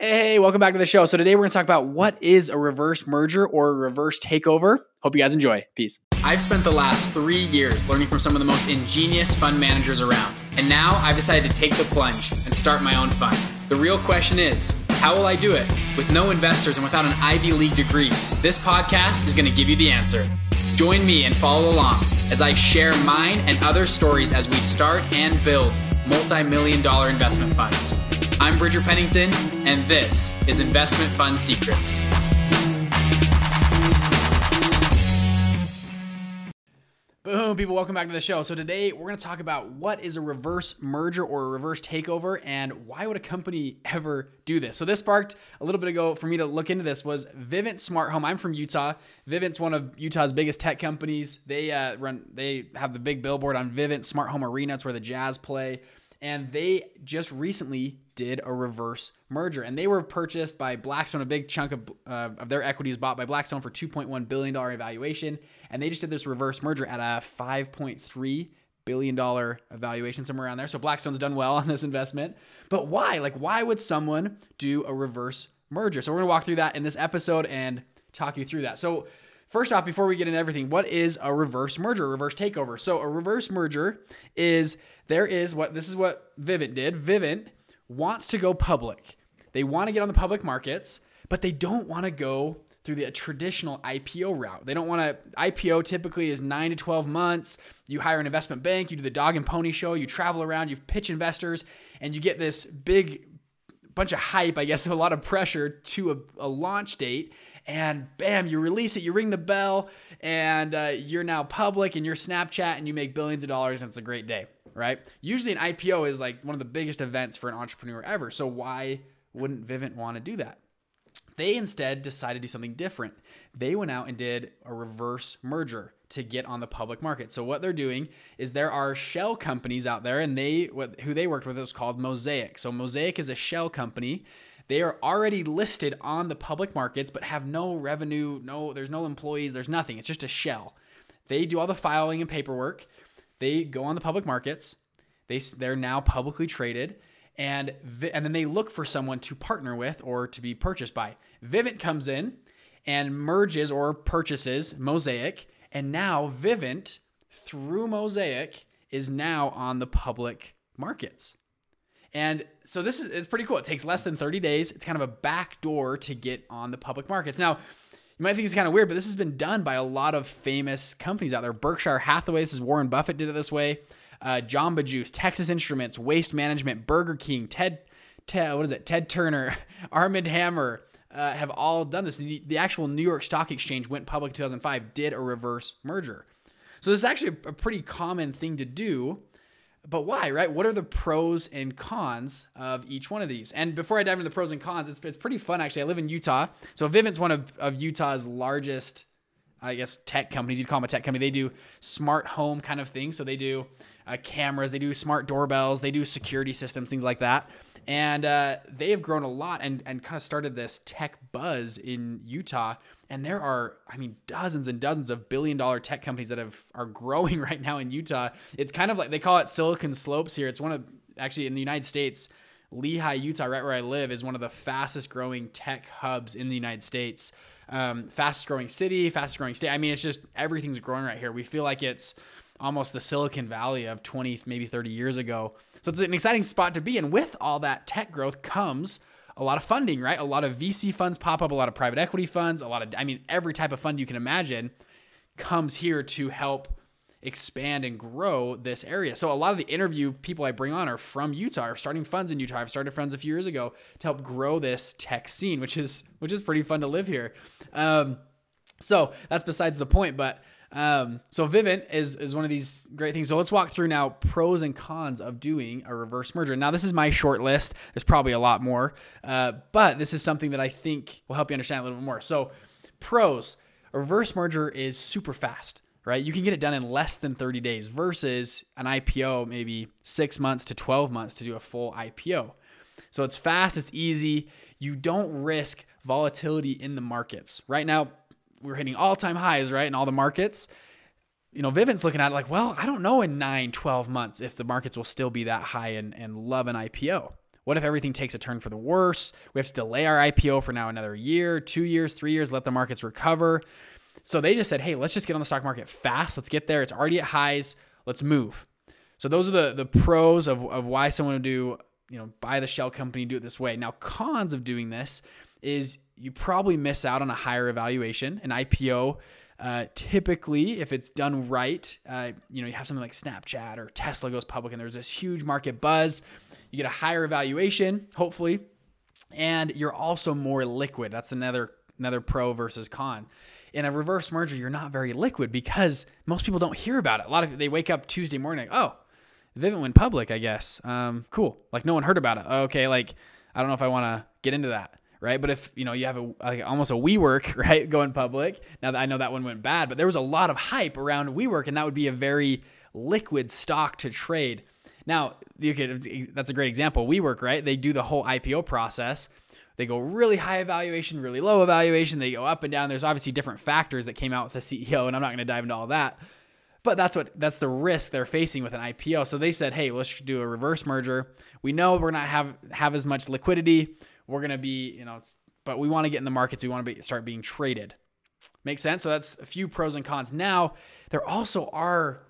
Hey, welcome back to the show. So today we're going to talk about what is a reverse merger or a reverse takeover. Hope you guys enjoy. Peace. I've spent the last three years learning from some of the most ingenious fund managers around. And now I've decided to take the plunge and start my own fund. The real question is, how will I do it? With no investors and without an Ivy League degree, this podcast is going to give you the answer. Join me and follow along as I share mine and other stories as we start and build multi million dollar investment funds. I'm Bridger Pennington, and this is Investment Fund Secrets. Boom, people, welcome back to the show. So, today we're going to talk about what is a reverse merger or a reverse takeover and why would a company ever do this. So, this sparked a little bit ago for me to look into this was Vivint Smart Home. I'm from Utah. Vivint's one of Utah's biggest tech companies. They uh, run, they have the big billboard on Vivint Smart Home Arena. It's where the Jazz play and they just recently did a reverse merger. And they were purchased by blackstone a big chunk of, uh, of their equity is bought by blackstone for 2.1 billion dollar evaluation and they just did this reverse merger at a 5.3 billion dollar evaluation somewhere around there. So blackstone's done well on this investment. But why? Like why would someone do a reverse merger? So we're going to walk through that in this episode and talk you through that. So First off, before we get into everything, what is a reverse merger, reverse takeover? So a reverse merger is there is what this is what Vivint did. Vivint wants to go public. They want to get on the public markets, but they don't want to go through the traditional IPO route. They don't want to IPO typically is 9 to 12 months. You hire an investment bank, you do the dog and pony show, you travel around, you pitch investors and you get this big bunch of hype, I guess, a lot of pressure to a, a launch date and bam, you release it, you ring the bell, and uh, you're now public and you're Snapchat and you make billions of dollars and it's a great day, right? Usually an IPO is like one of the biggest events for an entrepreneur ever. So why wouldn't Vivint want to do that? They instead decided to do something different. They went out and did a reverse merger to get on the public market. So what they're doing is there are shell companies out there, and they who they worked with was called Mosaic. So Mosaic is a shell company they are already listed on the public markets, but have no revenue, no, there's no employees, there's nothing. It's just a shell. They do all the filing and paperwork. They go on the public markets. They, they're now publicly traded. And, and then they look for someone to partner with or to be purchased by. Vivint comes in and merges or purchases Mosaic. And now Vivint, through Mosaic, is now on the public markets. And so this is it's pretty cool. It takes less than 30 days. It's kind of a back door to get on the public markets. Now, you might think it's kind of weird, but this has been done by a lot of famous companies out there. Berkshire Hathaway, this is Warren Buffett did it this way. Uh, Jamba Juice, Texas Instruments, Waste Management, Burger King, Ted, Ted what is it? Ted Turner, Armand Hammer uh, have all done this. The, actual New York Stock Exchange went public in 2005, did a reverse merger. So this is actually a, a pretty common thing to do but why, right? What are the pros and cons of each one of these? And before I dive into the pros and cons, it's, it's pretty fun actually. I live in Utah. So Vivint's one of, of Utah's largest, I guess, tech companies. You'd call them a tech company. They do smart home kind of things. So they do uh, cameras, they do smart doorbells, they do security systems, things like that. And uh, they have grown a lot and, and kind of started this tech buzz in Utah and there are, I mean, dozens and dozens of billion dollar tech companies that have are growing right now in Utah. It's kind of like they call it Silicon Slopes here. It's one of actually in the United States, Lehi, Utah, right where I live, is one of the fastest growing tech hubs in the United States. Um, fastest growing city, fastest growing state. I mean, it's just everything's growing right here. We feel like it's almost the Silicon Valley of 20, maybe 30 years ago. So it's an exciting spot to be. And with all that tech growth comes a lot of funding, right? A lot of VC funds pop up, a lot of private equity funds, a lot of, I mean, every type of fund you can imagine comes here to help expand and grow this area. So a lot of the interview people I bring on are from Utah, are starting funds in Utah. I've started funds a few years ago to help grow this tech scene, which is which is pretty fun to live here. Um, so that's besides the point, but um, so Vivint is is one of these great things. So let's walk through now pros and cons of doing a reverse merger. Now this is my short list. There's probably a lot more, uh, but this is something that I think will help you understand a little bit more. So pros: a reverse merger is super fast. Right, you can get it done in less than 30 days versus an IPO, maybe six months to 12 months to do a full IPO. So it's fast, it's easy. You don't risk volatility in the markets. Right now, we're hitting all time highs, right? In all the markets. You know, Vivint's looking at it like, well, I don't know in nine, 12 months if the markets will still be that high and, and love an IPO. What if everything takes a turn for the worse? We have to delay our IPO for now another year, two years, three years, let the markets recover. So they just said, hey, let's just get on the stock market fast. Let's get there. It's already at highs. Let's move. So those are the the pros of, of why someone would do, you know, buy the shell company, do it this way. Now, cons of doing this is you probably miss out on a higher evaluation. An IPO, uh, typically, if it's done right, uh, you know, you have something like Snapchat or Tesla goes public and there's this huge market buzz. You get a higher evaluation, hopefully, and you're also more liquid. That's another another pro versus con. In a reverse merger, you're not very liquid because most people don't hear about it. A lot of they wake up Tuesday morning, oh, Vivint went public, I guess. Um, cool. Like no one heard about it. Okay, like I don't know if I want to get into that right? But if you know you have a like almost a WeWork, right, going public. Now that I know that one went bad, but there was a lot of hype around WeWork, and that would be a very liquid stock to trade. Now, you could, that's a great example. WeWork, right? They do the whole IPO process. They go really high evaluation, really low evaluation. They go up and down. There's obviously different factors that came out with the CEO, and I'm not going to dive into all that. But that's what that's the risk they're facing with an IPO. So they said, "Hey, let's do a reverse merger. We know we're not have have as much liquidity. We're going to be, you know, but we want to get in the markets. We want to be, start being traded." Makes sense. So that's a few pros and cons. Now, there also are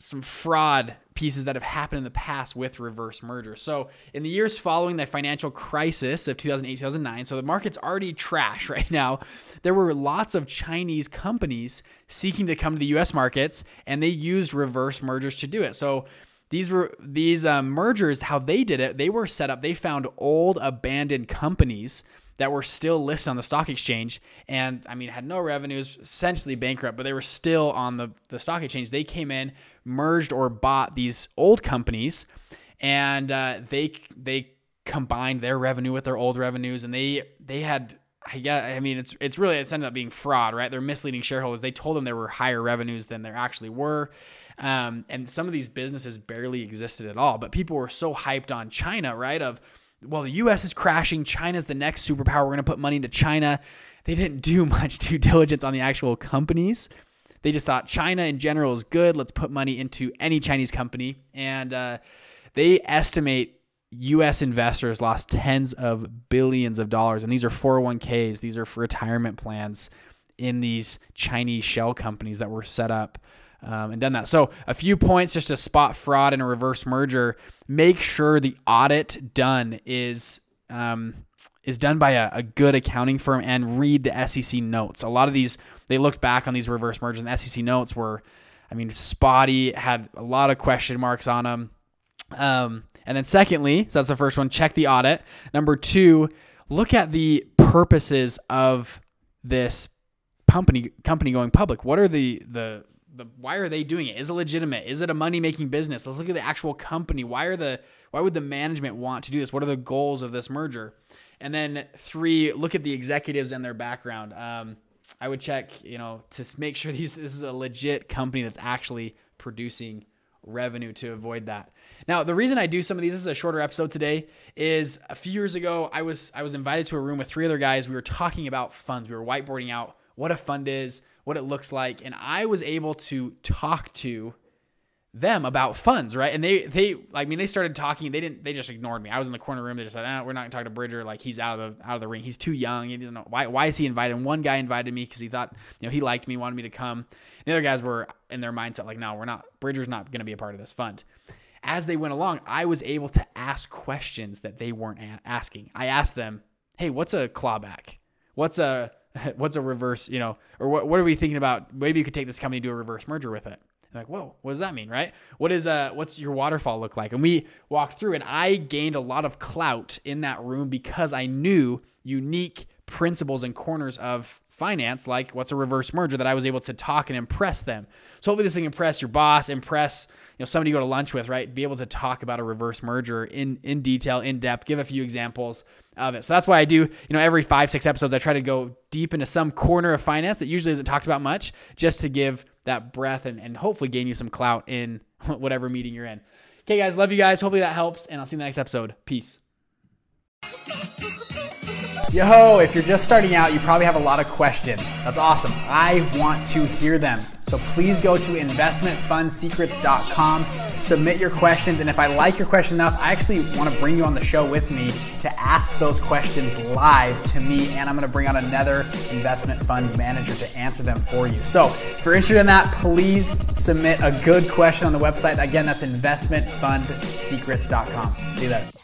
some fraud pieces that have happened in the past with reverse mergers. So, in the years following the financial crisis of 2008 2009, so the market's already trash right now, there were lots of Chinese companies seeking to come to the US markets and they used reverse mergers to do it. So, these were these um, mergers, how they did it, they were set up, they found old abandoned companies that were still listed on the stock exchange and I mean had no revenues, essentially bankrupt, but they were still on the, the stock exchange. They came in, merged or bought these old companies, and uh, they they combined their revenue with their old revenues, and they they had yeah, I mean, it's it's really it's ended up being fraud, right? They're misleading shareholders. They told them there were higher revenues than there actually were, um, and some of these businesses barely existed at all. But people were so hyped on China, right? Of well, the US is crashing. China's the next superpower. We're going to put money into China. They didn't do much due diligence on the actual companies. They just thought China in general is good. Let's put money into any Chinese company. And uh, they estimate US investors lost tens of billions of dollars. And these are 401ks, these are for retirement plans in these Chinese shell companies that were set up um, and done that. So, a few points just to spot fraud in a reverse merger. Make sure the audit done is um, is done by a, a, good accounting firm, and read the SEC notes. A lot of these they looked back on these reverse mergers, and the SEC notes were, I mean, spotty. Had a lot of question marks on them. Um, and then, secondly, so that's the first one. Check the audit. Number two, look at the purposes of this company company going public. What are the the the why are they doing it? Is it legitimate? Is it a money making business? Let's look at the actual company. Why are the why would the management want to do this? What are the goals of this merger? And then three, look at the executives and their background. Um, I would check, you know, to make sure these this is a legit company that's actually producing revenue to avoid that. Now, the reason I do some of these this is a shorter episode today is a few years ago I was I was invited to a room with three other guys. We were talking about funds. We were whiteboarding out what a fund is, what it looks like, and I was able to talk to them about funds, right? And they they I mean they started talking. They didn't they just ignored me. I was in the corner room. They just said, ah, "We're not going to talk to Bridger. Like he's out of the out of the ring. He's too young. He didn't know why. Why is he invited?" And one guy invited me because he thought you know he liked me, wanted me to come. And the other guys were in their mindset like, "No, we're not. Bridger's not going to be a part of this fund." As they went along, I was able to ask questions that they weren't a- asking. I asked them, "Hey, what's a clawback? What's a what's a reverse, you know, or what, what are we thinking about? Maybe you could take this company do a reverse merger with it. like, whoa, what does that mean, right? What is uh what's your waterfall look like? And we walked through and I gained a lot of clout in that room because I knew unique principles and corners of finance, like what's a reverse merger, that I was able to talk and impress them. So hopefully this thing impress your boss, impress know somebody you go to lunch with, right? Be able to talk about a reverse merger in in detail, in depth, give a few examples of it. So that's why I do, you know, every five, six episodes, I try to go deep into some corner of finance that usually isn't talked about much, just to give that breath and, and hopefully gain you some clout in whatever meeting you're in. Okay, guys, love you guys. Hopefully that helps, and I'll see you in the next episode. Peace. Yo, ho! if you're just starting out, you probably have a lot of questions. That's awesome. I want to hear them. So please go to investmentfundsecrets.com, submit your questions, and if I like your question enough, I actually want to bring you on the show with me to ask those questions live to me, and I'm going to bring on another investment fund manager to answer them for you. So if you're interested in that, please submit a good question on the website. Again, that's investmentfundsecrets.com. See you there.